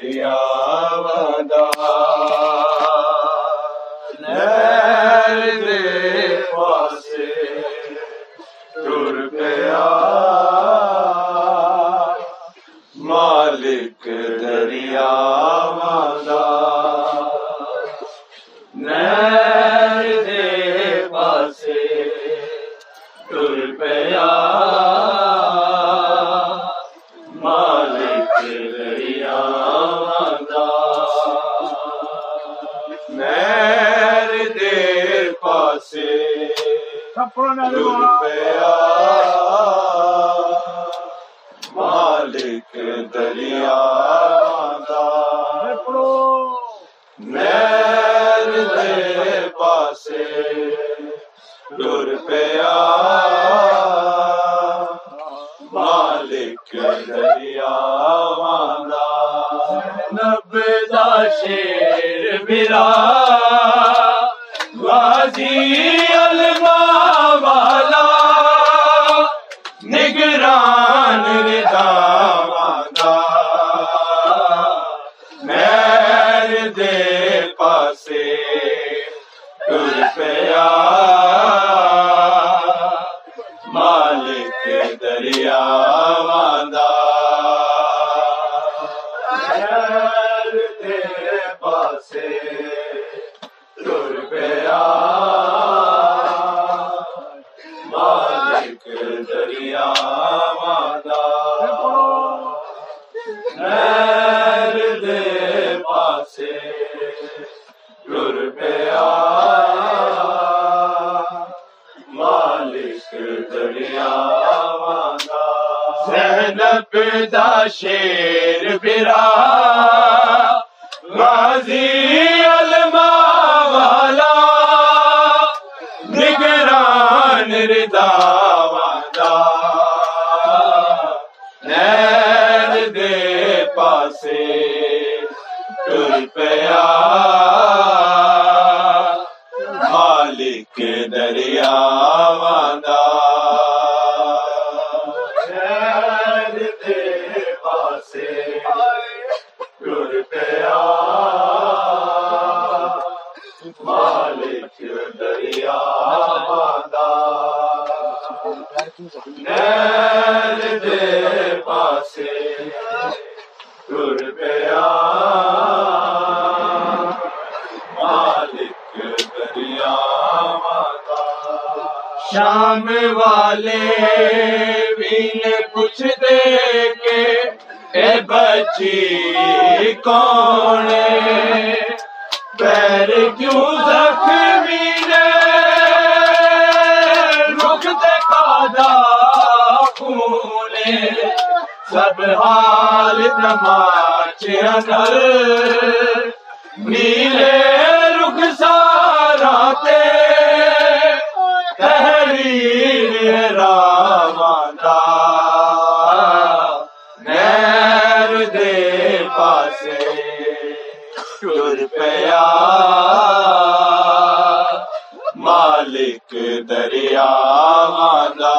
دریا پیا مالک دریا دے پاسے پیا مالک دریا دا شیر برا جی غازی علما والا نگران ردا ودا نہر دے پاسے ٹر پیا مالک دریا ودا نہر دے پاسے زینب دا شیر برا۔ غازی علما والا۔ نگران ردا ودا نہر دے پاسے ٹر پیا مالک دریا ودا نہر دے پاسے ٹر پیا مالک دریا ودا شام والے بھی پوچھ دے کے اے بچی کون ہے؟ پیر کیوں زخمی نے؟ رکتے کادا خونے سب حال تماچے اندر۔ نیلے ٹر پیا مالک دریا ودا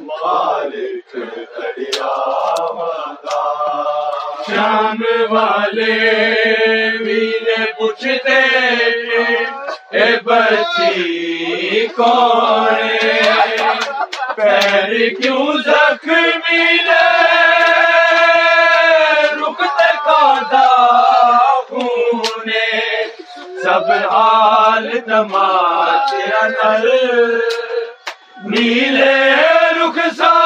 مالک دریا شام والے بھی نے پوچھتے اے بچی کون پیر کیوں زخمی نے رکتے کادا خونے سب حال تماچے اندر نیلے رخ ساراتے